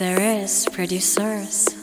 There is producers.